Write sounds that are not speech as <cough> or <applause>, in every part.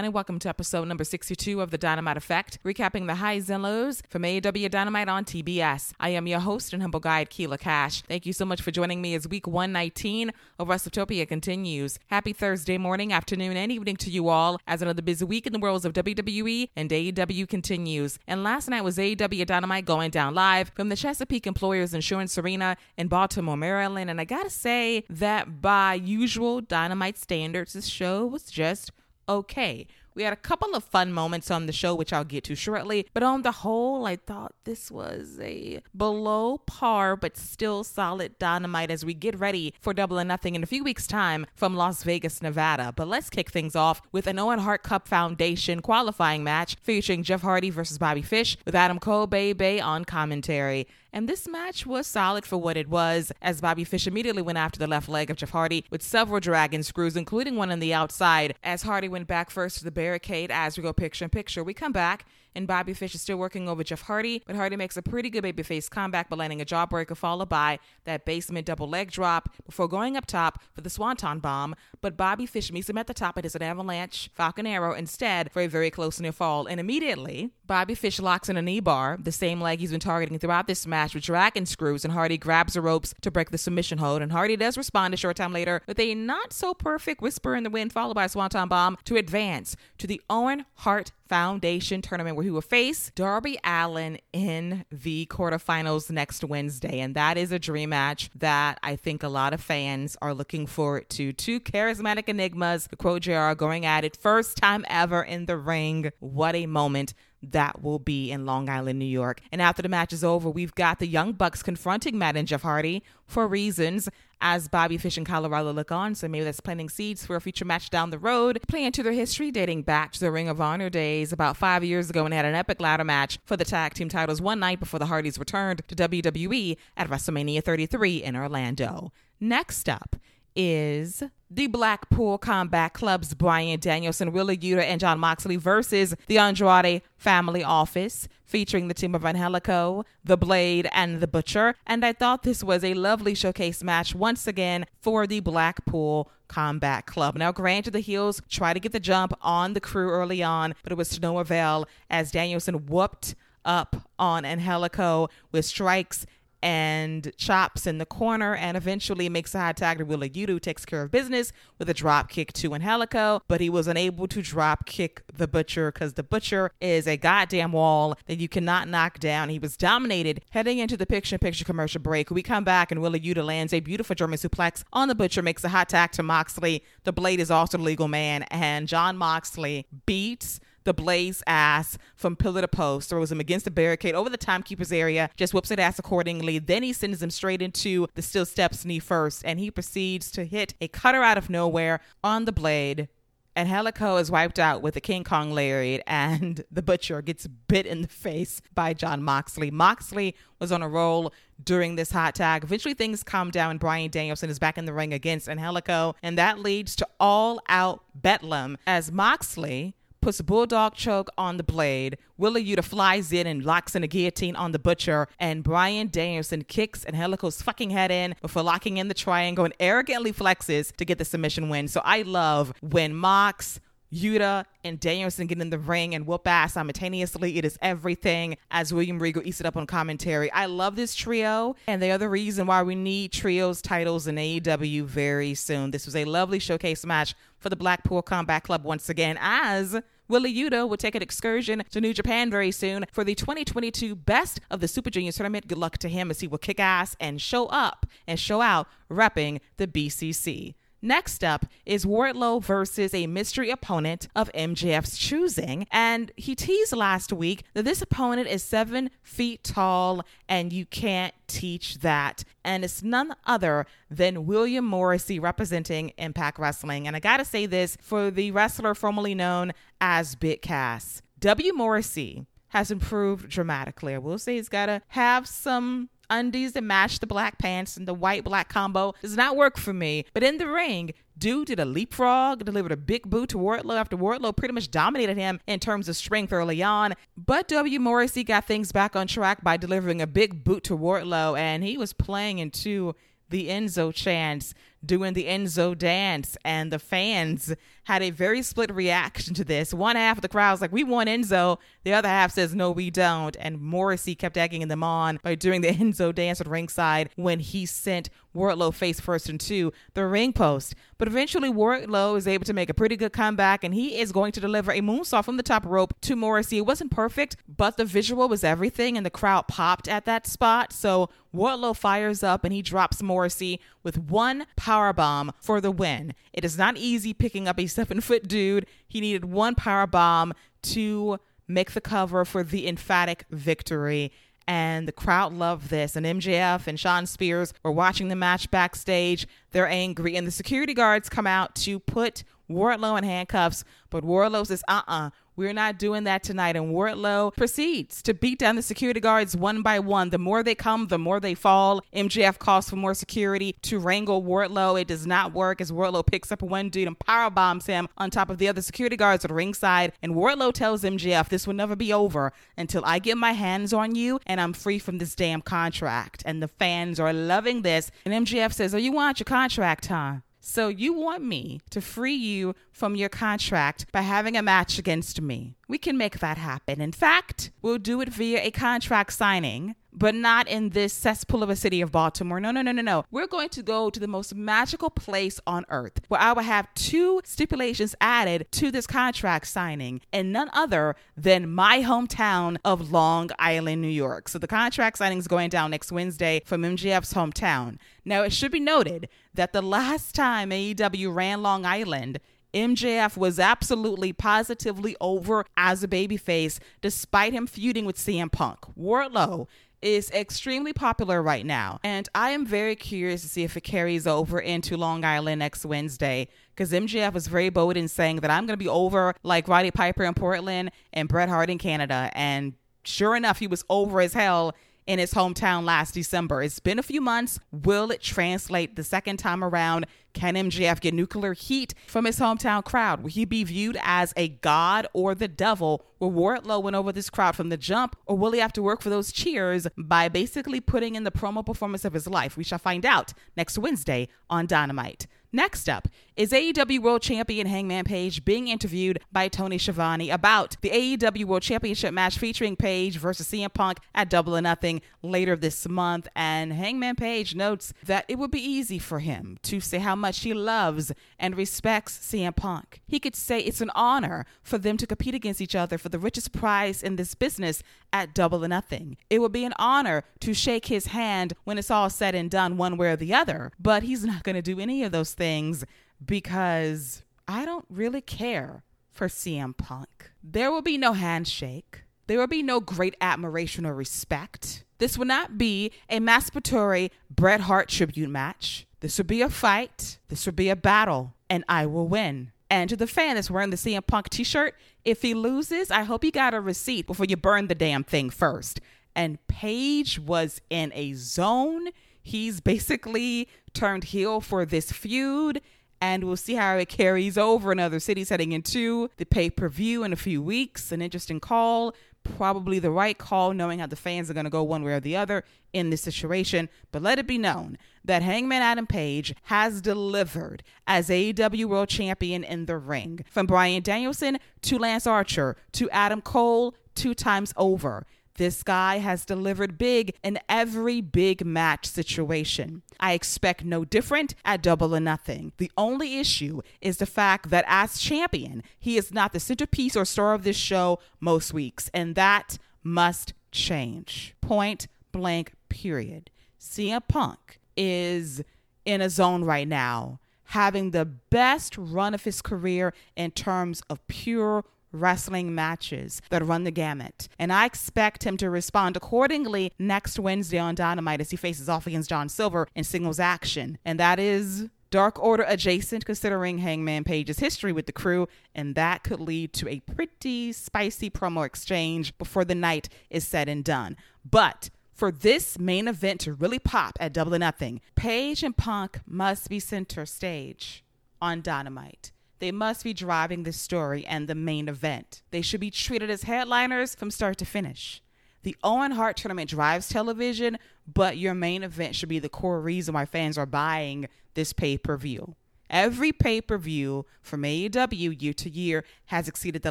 And welcome to episode number 62 of The Dynamite Effect, recapping the highs and lows from AEW Dynamite on TBS. I am your host and humble guide, Keila Cash. Thank you so much for joining me as week 119 of WrestleTopia continues. Happy Thursday morning, afternoon, and evening to you all as another busy week in the worlds of WWE and AEW continues. And last night was AEW Dynamite going down live from the Chesapeake Employers Insurance Arena in Baltimore, Maryland. And I gotta say that by usual Dynamite standards, this show was just okay. We had a couple of fun moments on the show, which I'll get to shortly, but on the whole, I thought this was a below par but still solid dynamite as we get ready for Double or Nothing in a few weeks' time from Las Vegas, Nevada. But let's kick things off with an Owen Hart Cup Foundation qualifying match featuring Jeff Hardy versus Bobby Fish with Adam Cole Bay on commentary. And this match was solid for what it was, as Bobby Fish immediately went after the left leg of Jeff Hardy with several dragon screws, including one on the outside, as Hardy went back first to the barricade as we go picture in picture. We come back and Bobby Fish is still working over Jeff Hardy, but Hardy makes a pretty good babyface comeback by landing a jawbreaker followed by that basement double leg drop before going up top for the Swanton bomb. But Bobby Fish meets him at the top and hits an avalanche Falcon Arrow instead for a very close near fall. And immediately, Bobby Fish locks in a knee bar, the same leg he's been targeting throughout this match with dragon screws, and Hardy grabs the ropes to break the submission hold. And Hardy does respond a short time later with a not so perfect whisper in the wind followed by a Swanton bomb to advance to the Owen Hart Foundation tournament where he will face Darby Allin in the quarterfinals next Wednesday. And that is a dream match that I think a lot of fans are looking forward to. Two charismatic enigmas, the quote JR going at it, first time ever in the ring. What a moment that will be in Long Island, New York. And after the match is over, we've got the Young Bucks confronting Matt and Jeff Hardy for reasons as Bobby Fish and Colorado look on. So maybe that's planting seeds for a future match down the road. Playing to their history dating back to the Ring of Honor days about five years ago when and had an epic ladder match for the tag team titles one night before the Hardys returned to WWE at WrestleMania 33 in Orlando. Next up is the Blackpool Combat Club's Bryan Danielson, Wheeler Yuta, and John Moxley versus the Andrade Family Office, featuring the team of Angelico, The Blade, and The Butcher. And I thought this was a lovely showcase match once again for the Blackpool Combat Club. Now, granted, the heels tried to get the jump on the crew early on, but it was to no avail as Danielson whooped up on Angelico with strikes and chops in the corner and eventually makes a high tag to Wheeler Yuta, takes care of business with a drop kick to Angelico, but he was unable to drop kick the Butcher because the Butcher is a goddamn wall that you cannot knock down. He was dominated heading into the picture picture commercial break. We come back and Wheeler Yuta lands a beautiful German suplex on the Butcher, makes a high tag to Moxley. The Blade is also legal man, and John Moxley beats the Blaze ass from pillar to post, throws him against the barricade over the timekeeper's area, just whoops it ass accordingly. Then he sends him straight into the steel steps knee first, and he proceeds to hit a cutter out of nowhere on the blade. Angelico is wiped out with a King Kong lariat, and <laughs> the butcher gets bit in the face by John Moxley. Moxley was on a roll during this hot tag. Eventually, things calm down, and Bryan Danielson is back in the ring against Angelico, and that leads to all out bedlam as Moxley puts a bulldog choke on the blade. Wheeler Yuta flies in and locks in a guillotine on the butcher, and Bryan Danielson kicks and Angelico's fucking head in before locking in the triangle and arrogantly flexes to get the submission win. So I love when Mox. Yuta and Danielson get in the ring and whoop ass simultaneously. It is everything as William Regal eats it up on commentary. I love this trio, and they are the reason why we need trios titles in AEW very soon. This was a lovely showcase match for the Blackpool Combat Club once again, as Wheeler Yuta will take an excursion to New Japan very soon for the 2022 Best of the Super Junior Tournament. Good luck to him as he will kick ass and show up and show out repping the BCC. Next up is Wardlow versus a mystery opponent of MJF's choosing. And he teased last week that this opponent is seven feet tall and you can't teach that. And it's none other than William Morrissey representing Impact Wrestling. And I gotta say this for the wrestler formerly known as Big Cass. W. Morrissey has improved dramatically. I will say he's gotta have some undies that match the black pants and the white black combo does not work for me. But in the ring, Dude did a leapfrog, delivered a big boot to Wardlow after Wardlow pretty much dominated him in terms of strength early on. But W. Morrissey got things back on track by delivering a big boot to Wardlow, and he was playing into the Enzo chance doing the Enzo dance, and the fans had a very split reaction to this. One half of the crowd was like, We want Enzo. The other half says, No, we don't. And Morrissey kept egging them on by doing the <laughs> Enzo dance at ringside when he sent Wardlow face first into the ring post. But eventually, Wardlow is able to make a pretty good comeback, and he is going to deliver a moonsault from the top rope to Morrissey. It wasn't perfect, but the visual was everything, and the crowd popped at that spot. So Wardlow fires up and he drops Morrissey with one bomb for the win. It is not easy picking up a seven foot dude. He needed one power bomb to make the cover for the emphatic victory and the crowd loved this. And MJF and Shawn Spears were watching the match backstage. They're angry, and the security guards come out to put Wardlow in handcuffs. But Wardlow says, uh uh-uh, uh, we're not doing that tonight. And Wardlow proceeds to beat down the security guards one by one. The more they come, the more they fall. MJF calls for more security to wrangle Wardlow. It does not work as Wardlow picks up one dude and power bombs him on top of the other security guards at ringside. And Wardlow tells MJF, This will never be over until I get my hands on you and I'm free from this damn contract. And the fans are loving this. And MJF says, Oh, you want your contract, huh? So you want me to free you from your contract by having a match against me. We can make that happen. In fact, we'll do it via a contract signing, but not in this cesspool of a city of Baltimore. No, no, no, no, no. We're going to go to the most magical place on earth where I will have two stipulations added to this contract signing, and none other than my hometown of Long Island, New York. So the contract signing is going down next Wednesday from MJF's hometown. Now, it should be noted that the last time AEW ran Long Island, MJF was absolutely positively over as a babyface despite him feuding with CM Punk. Wardlow is extremely popular right now, and I am very curious to see if it carries over into Long Island next Wednesday because MJF was very bold in saying that I'm going to be over like Roddy Piper in Portland and Bret Hart in Canada, and sure enough, he was over as hell in his hometown last December. It's been a few months. Will it translate the second time around? Can MJF get nuclear heat from his hometown crowd? Will he be viewed as a god or the devil? Will Wardlow win over this crowd from the jump, or will he have to work for those cheers by basically putting in the promo performance of his life? We shall find out next Wednesday on Dynamite. Next up is AEW World Champion Hangman Page being interviewed by Tony Schiavone about the AEW World Championship match featuring Page versus CM Punk at Double or Nothing later this month. And Hangman Page notes that it would be easy for him to say how much he loves and respects CM Punk. He could say it's an honor for them to compete against each other for the richest prize in this business at Double or Nothing. It would be an honor to shake his hand when it's all said and done, one way or the other. But he's not going to do any of those things because I don't really care for CM Punk. There will be no handshake. There will be no great admiration or respect. This will not be a masturbatory Bret Hart tribute match. This will be a fight. This will be a battle, and I will win. And to the fan that's wearing the CM Punk t shirt, if he loses, I hope you got a receipt before you burn the damn thing first. And Page was in a zone. He's basically turned heel for this feud and we'll see how it carries over in other cities heading into the pay per view in a few weeks. An interesting call, probably the right call, knowing how the fans are going to go one way or the other in this situation. But let it be known that Hangman Adam Page has delivered as AEW World Champion in the ring. From Bryan Danielson to Lance Archer to Adam Cole, two times over. This guy has delivered big in every big match situation. I expect no different at Double or Nothing. The only issue is the fact that as champion, he is not the centerpiece or star of this show most weeks, and that must change. Point blank, period. CM Punk is in a zone right now, having the best run of his career in terms of pure wrestling matches that run the gamut. And I expect him to respond accordingly next Wednesday on Dynamite as he faces off against John Silver in singles action. And that is Dark Order adjacent, considering Hangman Page's history with the crew, and that could lead to a pretty spicy promo exchange before the night is said and done. But for this main event to really pop at Double or Nothing, Page and Punk must be center stage on Dynamite. They must be driving the story and the main event. They should be treated as headliners from start to finish. The Owen Hart tournament drives television, but your main event should be the core reason why fans are buying this pay per view. Every pay per view from AEW year to year has exceeded the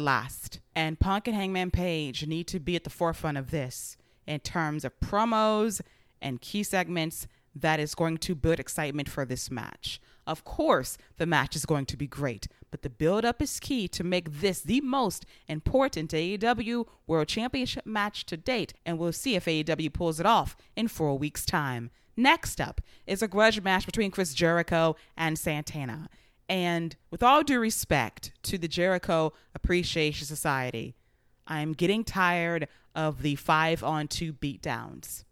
last. And Punk and Hangman Page need to be at the forefront of this in terms of promos and key segments that is going to build excitement for this match. Of course, the match is going to be great, but the build up is key to make this the most important AEW World Championship match to date, and we'll see if AEW pulls it off in four weeks' time. Next up is a grudge match between Chris Jericho and Santana. And with all due respect to the Jericho Appreciation Society, I'm getting tired of the five on two beatdowns.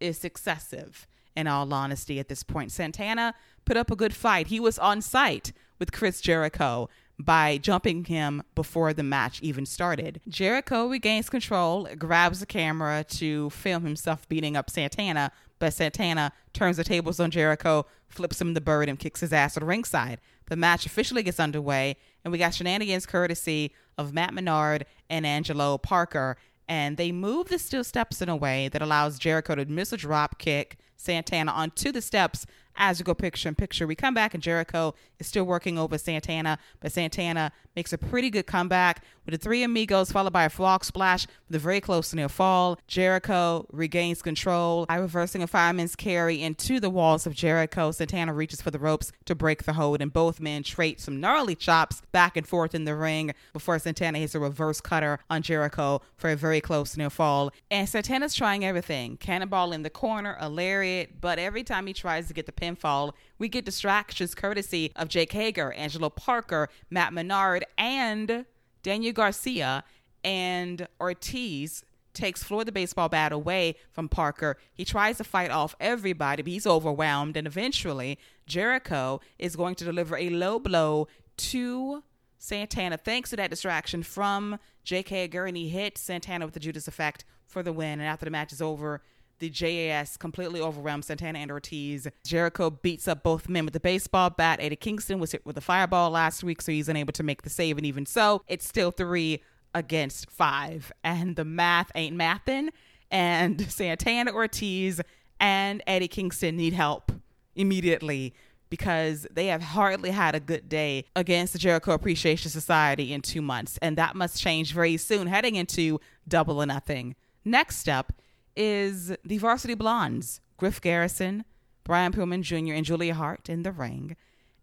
It's excessive, in all honesty, at this point. Santana put up a good fight. He was on site with Chris Jericho by jumping him before the match even started. Jericho regains control, grabs the camera to film himself beating up Santana, but Santana turns the tables on Jericho, flips him the bird, and kicks his ass at ringside. The match officially gets underway, and we got shenanigans courtesy of Matt Menard and Angelo Parker. And they move the steel steps in a way that allows Jericho to miss a drop kick Santana onto the steps as we go picture in picture. We come back and Jericho is still working over Santana, but Santana makes a pretty good comeback with the three amigos followed by a frog splash with a very close near fall. Jericho regains control by reversing a fireman's carry into the walls of Jericho. Santana reaches for the ropes to break the hold, and both men trade some gnarly chops back and forth in the ring before Santana hits a reverse cutter on Jericho for a very close near fall. And Santana's trying everything cannonball in the corner, a lariat, but every time he tries to get the pinfall, we get distractions courtesy of Jake Hager, Angelo Parker, Matt Menard, and Daniel Garcia and Ortiz takes Floyd the baseball bat away from Parker. He tries to fight off everybody, but he's overwhelmed. And eventually, Jericho is going to deliver a low blow to Santana thanks to that distraction from Jake Hager. And he hits Santana with the Judas effect for the win. And after the match is over, the JAS completely overwhelmed Santana and Ortiz. Jericho beats up both men with the baseball bat. Eddie Kingston was hit with a fireball last week, so he's unable to make the save. And even so, it's still three against five. And the math ain't mathing. And <laughs> Santana Ortiz and Eddie Kingston need help immediately because they have hardly had a good day against the Jericho Appreciation Society in two months. And that must change very soon, heading into double or nothing. Next up is the Varsity Blondes, Griff Garrison, Brian Pillman Jr., and Julia Hart in the ring.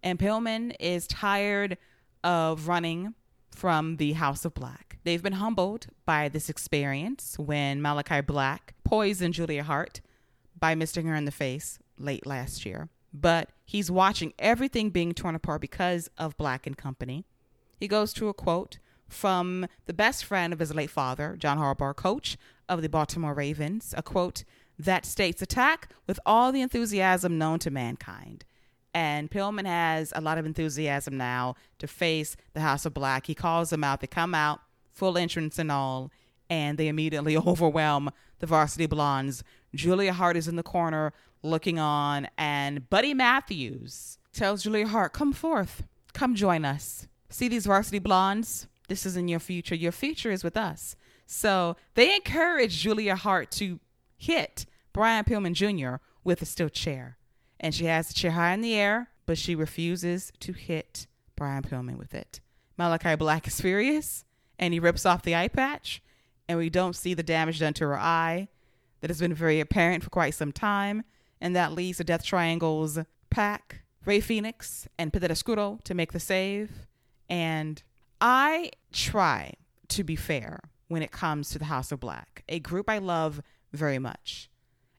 And Pillman is tired of running from the House of Black. They've been humbled by this experience when Malachi Black poisoned Julia Hart by misting her in the face late last year. But he's watching everything being torn apart because of Black and Company. He goes to a quote from the best friend of his late father, John Harbaugh, coach of the Baltimore Ravens, a quote that states attack with all the enthusiasm known to mankind. And Pillman has a lot of enthusiasm now to face the House of Black. He calls them out. They come out, full entrance and all, and they immediately <laughs> overwhelm the Varsity Blondes. Julia Hart is in the corner looking on, and Buddy Matthews tells Julia Hart, Come forth, come join us. See these Varsity Blondes? This isn't your future. Your future is with us. So they encourage Julia Hart to hit Brian Pillman Jr. with a steel chair. And she has the chair high in the air, but she refuses to hit Brian Pillman with it. Malachi Black is <laughs> furious and he rips off the eye patch, and we don't see the damage done to her eye that has been very apparent for quite some time. And that leads to Death Triangle's Pac, Rey Fenix, and Penta Oscuro to make the save. And I try to be fair when it comes to the House of Black, a group I love very much.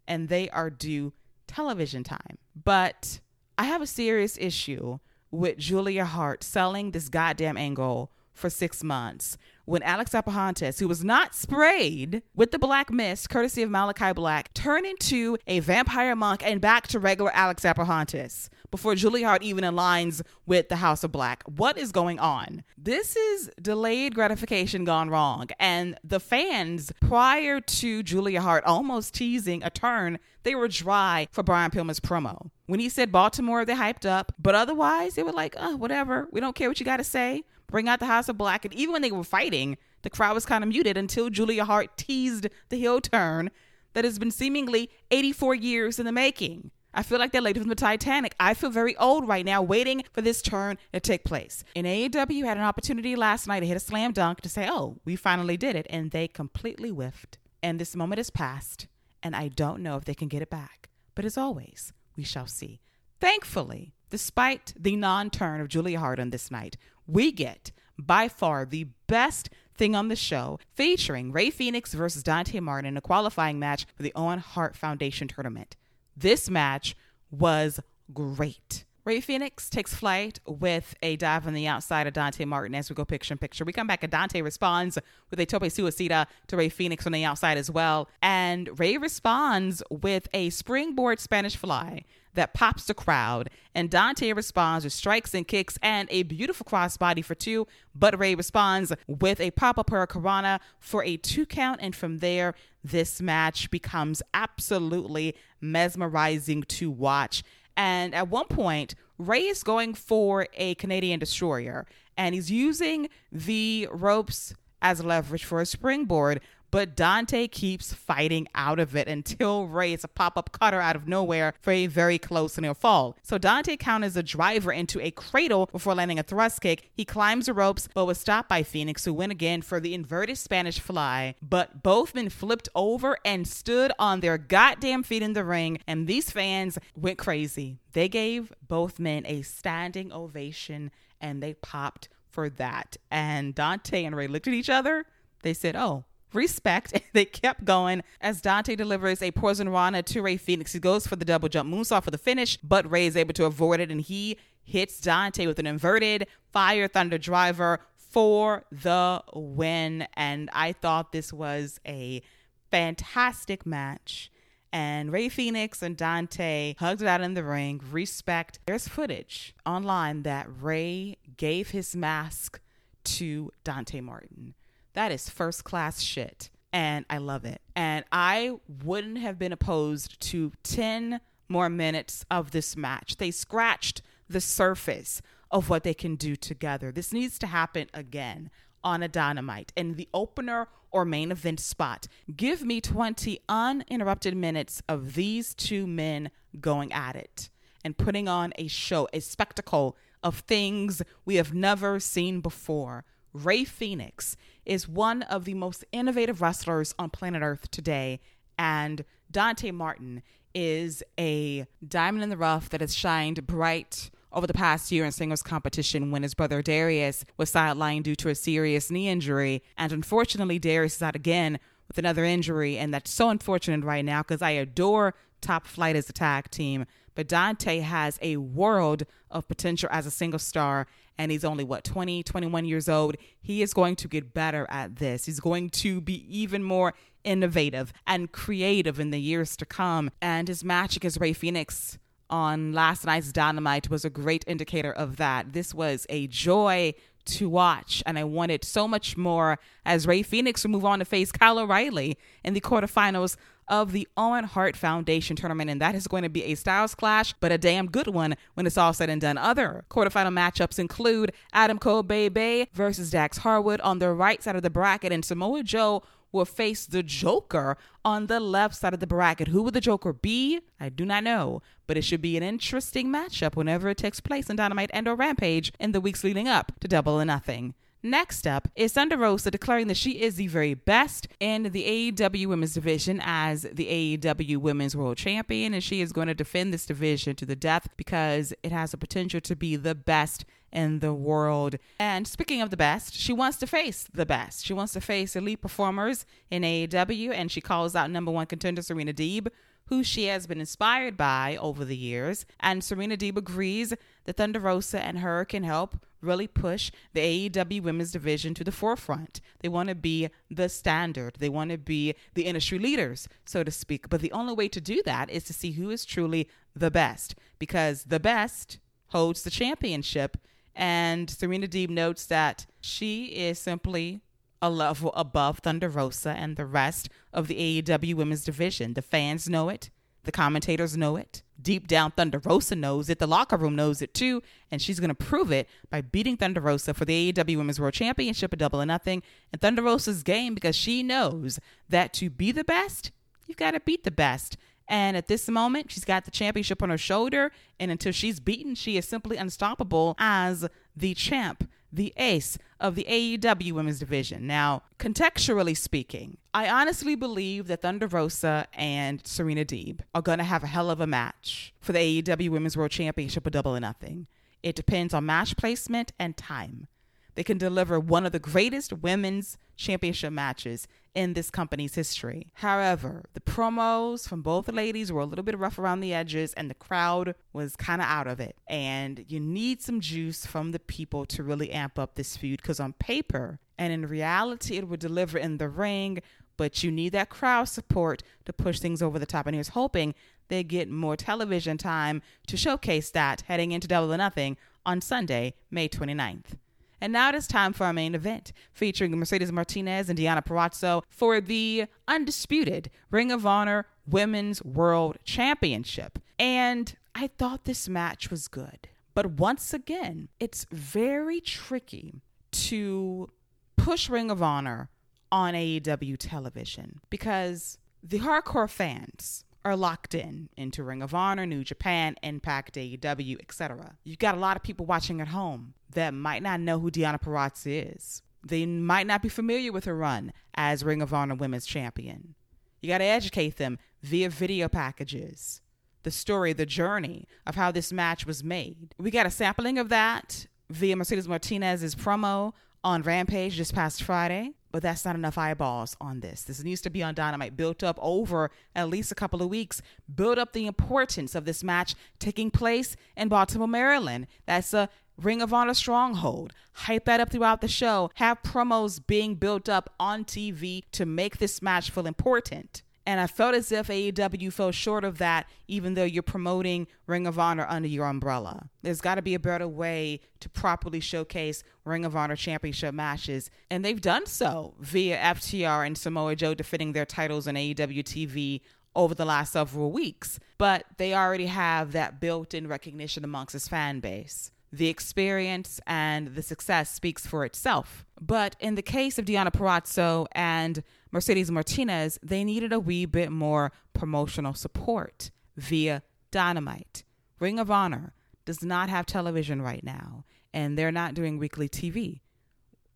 And they are due television time. But I have a serious issue with Julia Hart selling this goddamn angle for six months when Alex Abrahantes, who was not sprayed with the black mist, courtesy of Malachi Black, turned into a vampire monk and back to regular Alex Abrahantes before Julia Hart even aligns with the House of Black. What is going on? This is delayed gratification gone wrong. And the fans, prior to Julia Hart almost teasing a turn, they were dry for Brian Pillman's promo. When he said Baltimore, they hyped up, but otherwise, they were like, oh, whatever. We don't care what you got to say bring out the House of Black. And even when they were fighting, the crowd was kind of muted until Julia Hart teased the heel turn that has been seemingly 84 years in the making. I feel like that lady from the Titanic. I feel very old right now, waiting for this turn to take place. And AEW had an opportunity last night to hit a slam dunk to say, oh, we finally did it. And they completely whiffed. And this moment has passed, and I don't know if they can get it back. But as always, we shall see. Thankfully, despite the non turn of Julia Hart on this night, we get by far the best thing on the show, featuring Rey Fenix versus Dante Martin in a qualifying match for the Owen Hart Foundation tournament. This match was great. Rey Fenix takes flight with a dive on the outside of Dante Martin as we go picture in picture. We come back and Dante responds with a tope suicida to Rey Fenix on the outside as well. And Rey responds with a springboard Spanish fly that pops the crowd. And Dante responds with strikes and kicks and a beautiful crossbody for two. But Rey responds with a pop up hurricanrana for a two count. And from there, this match becomes absolutely mesmerizing to watch. And at one point, Rey is going for a Canadian destroyer and he's using the ropes as leverage for a springboard. But Dante keeps fighting out of it until Rey is a pop up cutter out of nowhere for a very close near fall. So Dante counters a driver into a cradle before landing a thrust kick. He climbs the ropes but was stopped by Fenix, who went again for the inverted Spanish fly. But both men flipped over and stood on their goddamn feet in the ring, and these fans went crazy. They gave both men a standing ovation and they popped for that. And Dante and Rey looked at each other. They said, Oh, respect. <laughs> they kept going as Dante delivers a poison rana to Rey Fenix. He goes for the double jump moonsault for the finish, but Rey is able to avoid it and he hits Dante with an inverted fire thunder driver for the win. And I thought this was a fantastic match. And Rey Fenix and Dante hugged it out in the ring. Respect. There's footage online that Rey gave his mask to Dante Martin. That is first class shit. And I love it. And I wouldn't have been opposed to 10 more minutes of this match. They scratched the surface of what they can do together. This needs to happen again on a dynamite in the opener or main event spot. Give me 20 uninterrupted minutes of these two men going at it and putting on a show, a spectacle of things we have never seen before. Rey Fenix is one of the most innovative wrestlers on planet Earth today, and Dante Martin is a diamond in the rough that has shined bright over the past year in singles competition when his brother Darius was sidelined due to a serious knee injury. And unfortunately, Darius is out again with another injury. And that's so unfortunate right now because I adore Top Flight as a tag team. But Dante has a world of potential as a single star and he's only what 20 21 years old? He is going to get better at this. He's going to be even more innovative and creative in the years to come. And his magic as Rey Fenix on last night's dynamite was a great indicator of that. This was a joy to watch and i wanted so much more as Rey Fenix will move on to face kyle o'reilly in the quarterfinals of the Owen Hart Foundation tournament, and that is going to be a Styles clash, but a damn good one when it's all said and done. Other quarterfinal matchups include Adam Cole Bay versus Dax Harwood on the right side of the bracket, and Samoa Joe will face the Joker on the left side of the bracket. Who will the Joker be? I do not know, but it should be an interesting matchup whenever it takes place in Dynamite and or Rampage in the weeks leading up to Double or Nothing. Next up is Thunder Rosa declaring that she is the very best in the AEW Women's Division as the AEW Women's World Champion, and she is going to defend this division to the death because it has the potential to be the best in the world. And speaking of the best, she wants to face the best. She wants to face elite performers in AEW, and she calls out number one contender Serena Deeb who she has been inspired by over the years. And Serena Deeb agrees that Thunder Rosa and her can help really push the AEW women's division to the forefront. They want to be the standard, they want to be the industry leaders, so to speak. But the only way to do that is to see who is truly the best, because the best holds the championship. And Serena Deeb notes that she is simply a level above Thunder Rosa and the rest of the AEW women's division. The fans know it, The commentators know it. Deep down, Thunder Rosa knows it. The locker room knows it too. And she's going to prove it by beating Thunder Rosa for the AEW Women's World Championship, a double or nothing. And Thunder Rosa's game because she knows that to be the best, you've got to beat the best. And at this moment, she's got the championship on her shoulder. And until she's beaten, she is simply unstoppable as the champ, the ace of the AEW women's division. Now, contextually speaking, I honestly believe that Thunder Rosa and Serena Deeb are going to have a hell of a match for the AEW Women's World Championship with double or nothing. It depends on match placement and time. They can deliver one of the greatest women's championship matches in this company's history. However, the promos from both ladies were a little bit rough around the edges and the crowd was kind of out of it. And you need some juice from the people to really amp up this feud because on paper and in reality, it would deliver in the ring, but you need that crowd support to push things over the top. And here's hoping they get more television time to showcase that heading into Double or Nothing on Sunday, May 29th. And now it is time for our main event, featuring Mercedes Martinez and Deonna Purrazzo for the undisputed Ring of Honor Women's World Championship. And I thought this match was good. But once again, it's very tricky to push Ring of Honor on AEW television because the hardcore fans are locked in into Ring of Honor, New Japan, Impact, AEW, etc. You've got a lot of people watching at home that might not know who Deonna Purrazzo is. They might not be familiar with her run as Ring of Honor Women's Champion. You got to educate them via video packages, the story, the journey of how this match was made. We got a sampling of that via Mercedes Martinez's promo on Rampage this past Friday but that's not enough eyeballs on this. This needs to be on Dynamite, built up over at least a couple of weeks. Build up the importance of this match taking place in Baltimore, Maryland. That's a Ring of Honor stronghold. Hype that up throughout the show. Have promos being built up on TV to make this match feel important. And I felt as if AEW fell short of that, even though you're promoting Ring of Honor under your umbrella. There's got to be a better way to properly showcase Ring of Honor championship matches. And they've done so via FTR and Samoa Joe defending their titles on AEW TV over the last several weeks. But they already have that built in recognition amongst his fan base. The experience and the success speaks for itself. But in the case of Deonna Purrazzo and Mercedes Martinez, they needed a wee bit more promotional support via Dynamite. Ring of Honor does not have television right now, and they're not doing weekly TV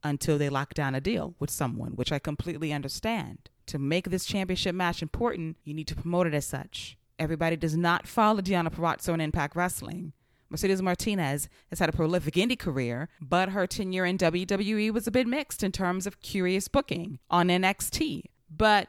until they lock down a deal with someone, which I completely understand. To make this championship match important, you need to promote it as such. Everybody does not follow Deonna Purrazzo in Impact Wrestling. Mercedes Martinez has had a prolific indie career, but her tenure in WWE was a bit mixed in terms of curious booking on NXT. But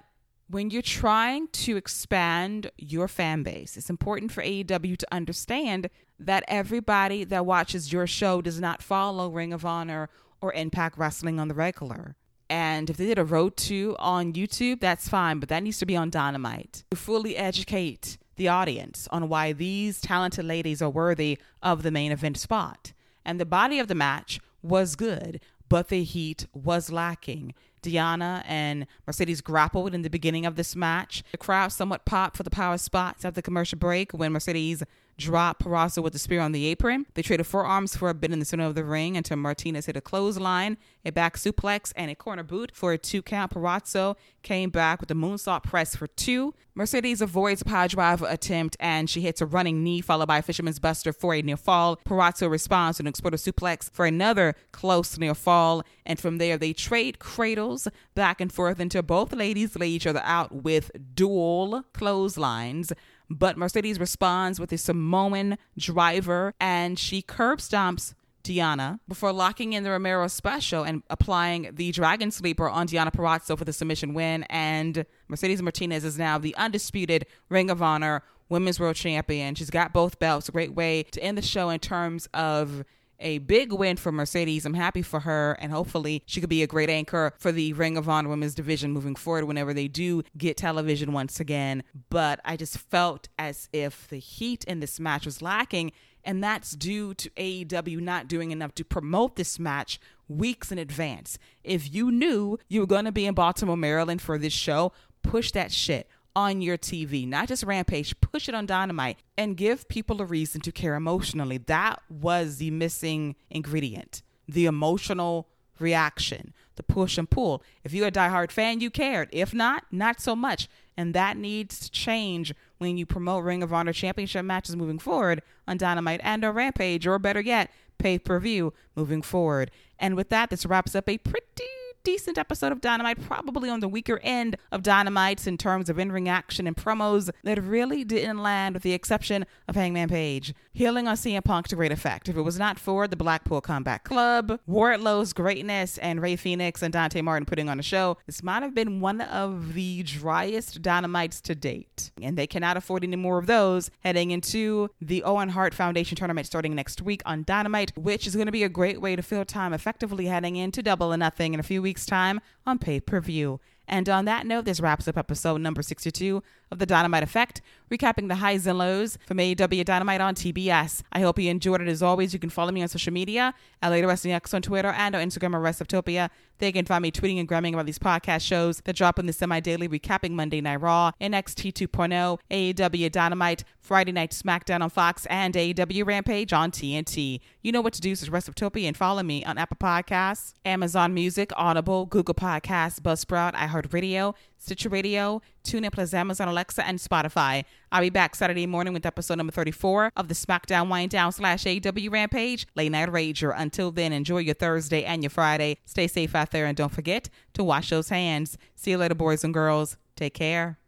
when you're trying to expand your fan base, it's important for AEW to understand that everybody that watches your show does not follow Ring of Honor or Impact Wrestling on the regular. And if they did a road to on YouTube, that's fine, but that needs to be on Dynamite to fully educate the audience on why these talented ladies are worthy of the main event spot. And the body of the match was good, but the heat was lacking. Deonna and Mercedes grappled in the beginning of this match. The crowd somewhat popped for the power spots at the commercial break when Mercedes dropped Purrazzo with the spear on the apron. They traded forearms for a bit in the center of the ring until Martinez hit a clothesline, a back suplex, and a corner boot for a two count. Purrazzo came back with a moonsault press for two. Mercedes avoids a power driver attempt and she hits a running knee followed by a fisherman's buster for a near fall. Purrazzo responds to an exploder suplex for another close near fall. And from there, they trade cradles back and forth until both ladies lay each other out with dual clotheslines. But Mercedes responds with a Samoan driver and she curb stomps Deonna before locking in the Romero special and applying the Dragon Sleeper on Deonna Purrazzo for the submission win. And Mercedes Martinez is now the undisputed Ring of Honor Women's World Champion. She's got both belts. A great way to end the show in terms of a big win for Mercedes. I'm happy for her, and hopefully she could be a great anchor for the Ring of Honor Women's Division moving forward whenever they do get television once again. But I just felt as if the heat in this match was lacking, and that's due to AEW not doing enough to promote this match weeks in advance. If you knew you were going to be in Baltimore, Maryland for this show, push that shit on your TV, not just Rampage, push it on Dynamite and give people a reason to care emotionally. That was the missing ingredient the emotional reaction, the push and pull. If you're a diehard fan, you cared. If not, not so much. And that needs to change when you promote Ring of Honor championship matches moving forward on Dynamite and or Rampage, or better yet, pay per view moving forward. And with that, this wraps up a pretty decent episode of Dynamite, probably on the weaker end of Dynamites in terms of in ring action and promos that really didn't land, with the exception of Hangman Page. Healing on CM Punk to great effect. If it was not for the Blackpool Combat Club, Wardlow's greatness, and Rey Fenix and Dante Martin putting on a show, this might have been one of the driest Dynamites to date. And they cannot afford any more of those heading into the Owen Hart Foundation tournament starting next week on Dynamite, which is going to be a great way to fill time effectively heading into Double or Nothing in a few weeks week's time on pay per view. And on that note, this wraps up episode number 62 of The Dynamite Effect, recapping the highs and lows from AEW Dynamite on TBS. I hope you enjoyed it. As always, you can follow me on social media at Wrestling X on Twitter and on Instagram at Wrestleptopia. They can find me tweeting and gramming about these podcast shows that drop in the semi-daily recapping Monday Night Raw, NXT 2.0, AEW Dynamite, Friday Night SmackDown on Fox, and AEW Rampage on TNT. You know what to do, so Wrestleptopia and follow me on Apple Podcasts, Amazon Music, Audible, Google Podcasts, Buzzsprout, iHeartRadio, Stitcher Radio, TuneIn Plus Amazon Alexa, and Spotify. I'll be back Saturday morning with episode number 34 of the SmackDown Wind Down slash AEW Rampage Late Night Rager. Until then, enjoy your Thursday and your Friday. Stay safe out there and don't forget to wash those hands. See you later, boys and girls. Take care.